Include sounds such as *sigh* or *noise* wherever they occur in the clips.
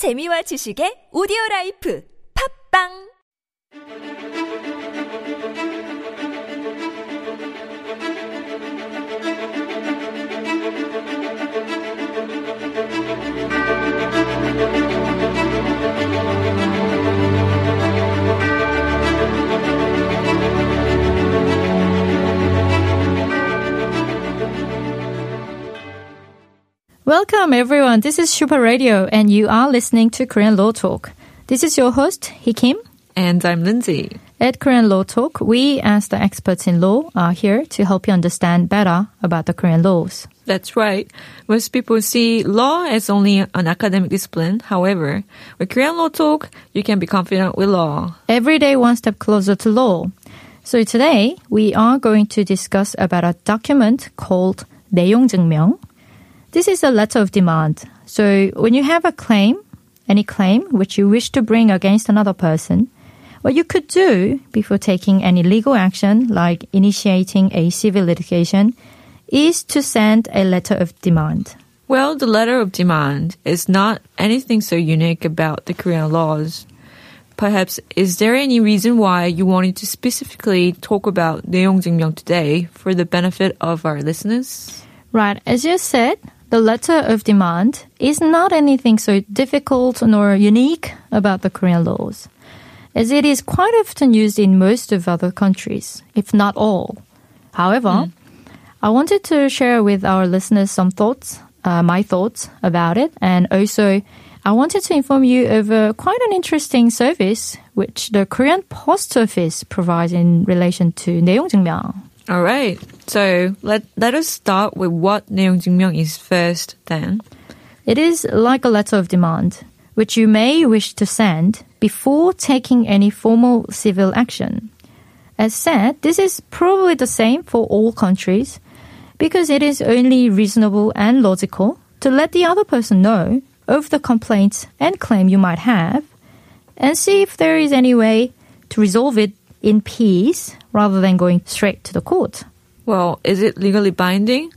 재미와 지식의 오디오 라이프. 팝빵 Welcome, everyone. This is Super Radio, and you are listening to Korean Law Talk. This is your host, Hee Kim. And I'm Lindsay. At Korean Law Talk, we, as the experts in law, are here to help you understand better about the Korean laws. That's right. Most people see law as only an academic discipline. However, with Korean Law Talk, you can be confident with law. Every day, one step closer to law. So today, we are going to discuss about a document called 내용증명, This is a letter of demand. So when you have a claim, any claim which you wish to bring against another person, what you could do before taking any legal action, like initiating a civil litigation, is to send a letter of demand. Well, the letter of demand is not anything so unique about the Korean laws. Perhaps, is there any reason why you wanted to specifically talk about 내용증명 today for the benefit of our listeners? Right, as you said, the letter of demand is not anything so difficult nor unique about the Korean laws, as it is quite often used in most of other countries, if not all. However, I wanted to share with our listeners some thoughts, uh, my thoughts about it, and also I wanted to inform you of a, quite an interesting service which the Korean Post Office provides in relation to 내용증명. All right. So let let us start with what 내용증명 is first then. It is like a letter of demand, which you may wish to send before taking any formal civil action. As said, this is probably the same for all countries because it is only reasonable and logical to let the other person know of the complaints and claim you might have and see if there is any way to resolve it in peace rather than going straight to the court. Well, is it legally binding?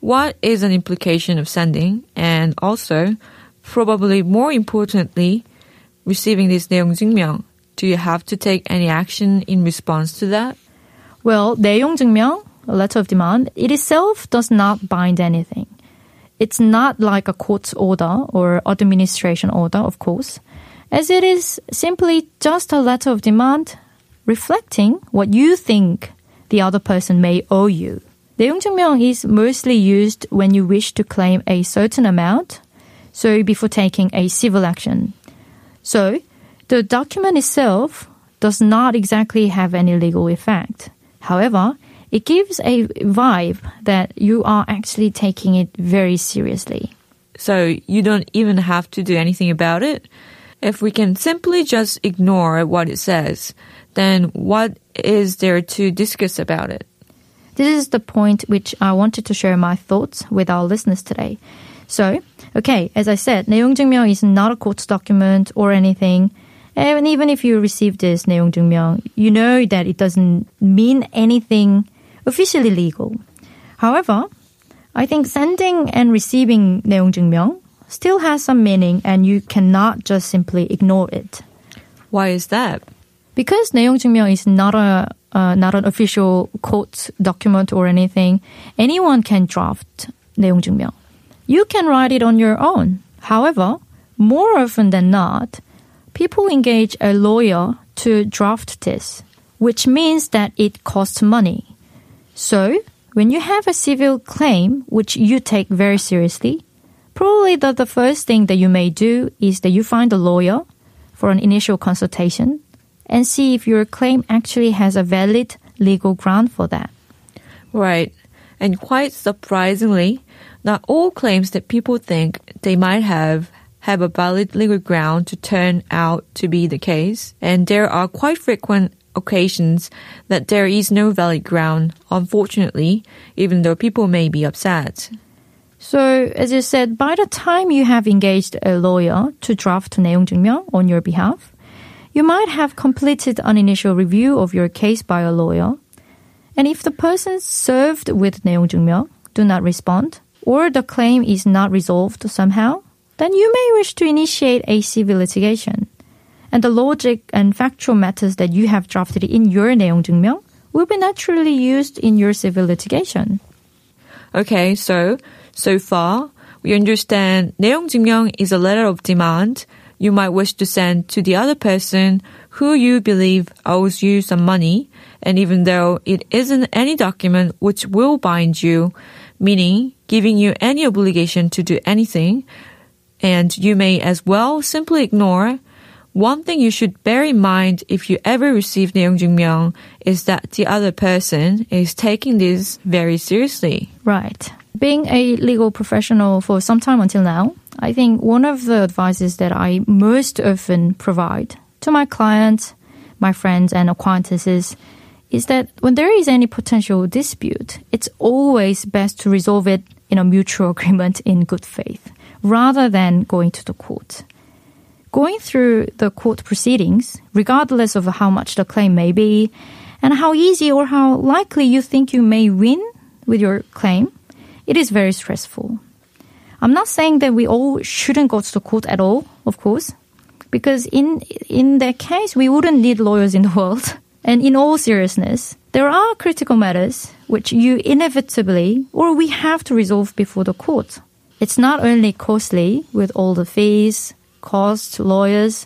What is an implication of sending? And also, probably more importantly, receiving this 내용증명. Do you have to take any action in response to that? Well, 내용증명, a letter of demand, it itself does not bind anything. It's not like a court order or administration order, of course, as it is simply just a letter of demand reflecting what you think the other person may owe you. 내용증명 is mostly used when you wish to claim a certain amount, so before taking a civil action. So, the document itself does not exactly have any legal effect. However, it gives a vibe that you are actually taking it very seriously. So you don't even have to do anything about it? If we can simply just ignore what it says, then what is there to discuss about it? This is the point which I wanted to share my thoughts with our listeners today. So, okay, as I said, 내용증명 is not a court document or anything. And even if you receive this 내용증명, you know that it doesn't mean anything officially legal. However, I think sending and receiving 내용증명 still has some meaning and you cannot just simply ignore it. Why is that? Because 내용증명 is not a uh, not an official court document or anything, anyone can draft 내용증명. You can write it on your own. However, more often than not, people engage a lawyer to draft this, which means that it costs money. So, when you have a civil claim which you take very seriously, probably the, the first thing that you may do is that you find a lawyer for an initial consultation and see if your claim actually has a valid legal ground for that. Right. And quite surprisingly, not all claims that people think they might have have a valid legal ground to turn out to be the case. And there are quite frequent occasions that there is no valid ground, unfortunately, even though people may be upset. So, as you said, by the time you have engaged a lawyer to draft 내용증명 on your behalf, you might have completed an initial review of your case by a lawyer. And if the person served with 내용증명 do not respond, or the claim is not resolved somehow, then you may wish to initiate a civil litigation. And the logic and factual matters that you have drafted in your 내용 증명 will be naturally used in your civil litigation. Okay, so so far we understand 내용 증명 is a letter of demand you might wish to send to the other person who you believe owes you some money, and even though it isn't any document which will bind you, meaning giving you any obligation to do anything, and you may as well simply ignore. One thing you should bear in mind if you ever receive 내용 증명 is that the other person is taking this very seriously. Right. Being a legal professional for some time until now, I think one of the advices that I most often provide to my clients, my friends, and acquaintances is that when there is any potential dispute, it's always best to resolve it in a mutual *laughs* agreement in good faith rather than going to the court. Going through the court proceedings, regardless of how much the claim may be, and how easy or how likely you think you may win with your claim, it is very stressful. I'm not saying that we all shouldn't go to the court at all, of course, because in in that case we wouldn't need lawyers in the world. *laughs* And in all seriousness, there are critical matters which you inevitably or we have to resolve before the court. It's not only costly with all the fees, costs, lawyers,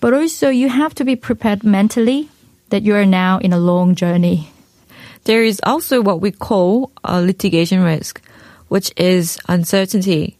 but also you have to be prepared mentally that you are now in a long journey. There is also what we call a litigation risk, which is uncertainty.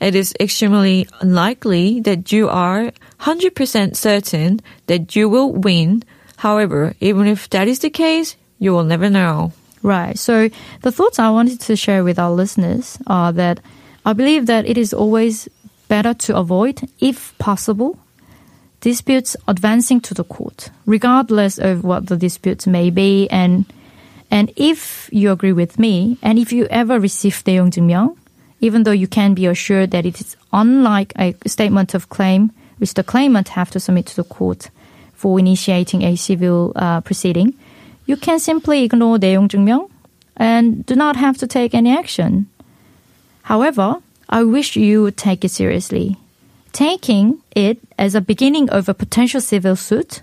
It is extremely unlikely that you are 100% certain that you will win. However, even if that is the case, you will never know. Right. So the thoughts I wanted to share with our listeners are that I believe that it is always better to avoid, if possible, disputes advancing to the court, regardless of what the disputes may be. And and if you agree with me, and if you ever receive 내용 증명, even though you can be assured that it is unlike a statement of claim which the claimant have to submit to the court for initiating a civil uh, proceeding, you can simply ignore 내용 증명 and do not have to take any action. However, I wish you would take it seriously. Taking it as a beginning of a potential civil suit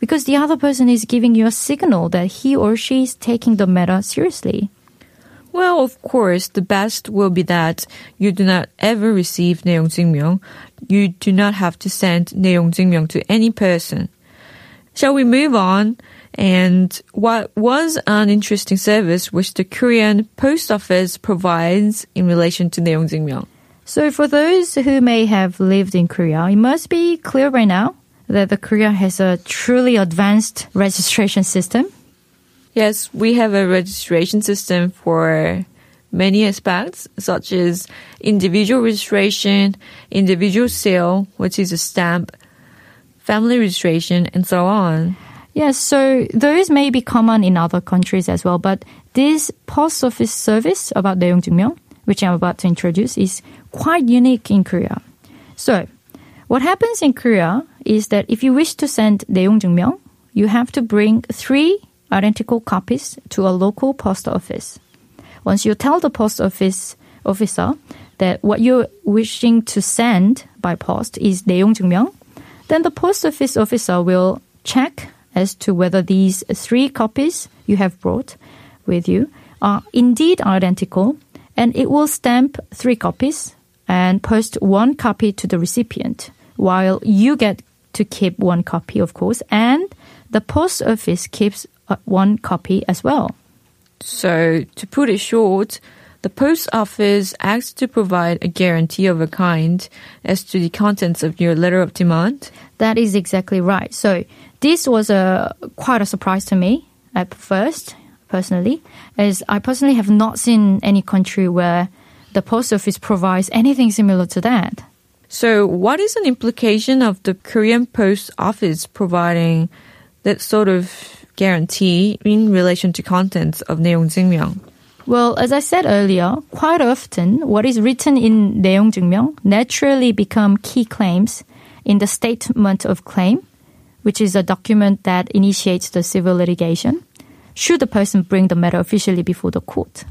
because the other person is giving you a signal that he or she is taking the matter seriously. Well, of course, the best will be that you do not ever receive 내용 증명. You do not have to send 내용 증명 to any person. Shall we move on? And what was an interesting service which the Korean post office provides in relation to 내용 증명? So for those who may have lived in Korea, it must be clear by now that the Korea has a truly advanced registration system. Yes, we have a registration system for many aspects, such as individual registration, individual seal, which is a stamp, family registration, and so on. Yes, so those may be common in other countries as well, but this post office service about 내용 증명, which I'm about to introduce, is quite unique in Korea. So, what happens in Korea is that if you wish to send 내용 증명, you have to bring three identical copies to a local post office. Once you tell the post office officer that what you're wishing to send by post is 내용 증명, then the post office officer will check as to whether these three copies you have brought with you are indeed identical and it will stamp three copies and post one copy to the recipient while you get to keep one copy of course and the post office keeps uh, one copy as well. So, to put it short, the post office acts to provide a guarantee of a kind as to the contents of your letter of demand. That is exactly right. So this was a quite a surprise to me at first, personally, as I personally have not seen any country where the post office provides anything similar to that. So, what is an implication of the Korean post office providing that sort of guarantee in relation to contents of 내용 증명? Well, as I said earlier, quite often what is written in 내용 증명 naturally become key claims in the statement of claim, which is a document that initiates the civil litigation, should the person bring the matter officially before the court.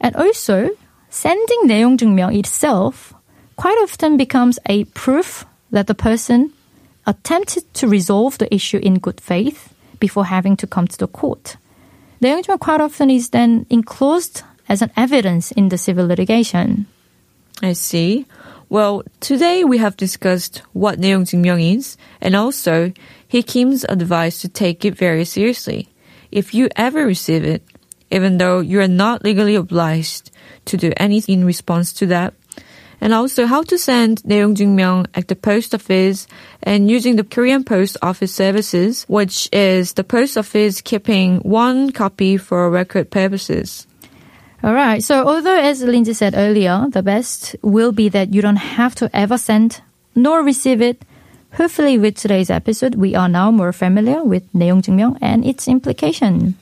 And also, sending 내용 증명 itself quite often becomes a proof that the person attempted to resolve the issue in good faith before having to come to the court. The 내용증명 quite often is then enclosed as an evidence in the civil litigation. I see. Well, today we have discussed what 내용 증명 is and also Hee Kim's advice to take it very seriously. If you ever receive it, even though you are not legally obliged to do anything in response to that, and also how to send 내용 증명 at the post office and using the Korean post office services, which is the post office keeping one copy for record purposes. All right. So although, as Lindsay said earlier, the best will be that you don't have to ever send nor receive it. Hopefully, with today's episode, we are now more familiar with 내용 증명 and its implication.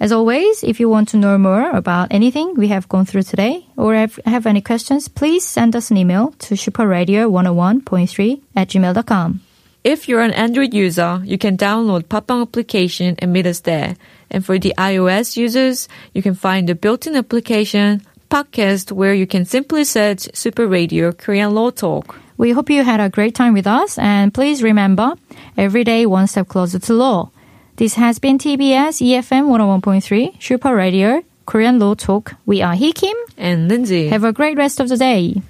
As always, if you want to know more about anything we have gone through today or have, have any questions, please send us an email to superradio101.3 at gmail.com. If you're an Android user, you can download Podbbang application and meet us there. And for the iOS users, you can find the built-in application podcast where you can simply search Super Radio Korean Law Talk. We hope you had a great time with us and please remember, every day one step closer to law. This has been TBS EFM 101.3 Super Radio Korean Law Talk. We are Hee Kim. And Lindsay. Have a great rest of the day.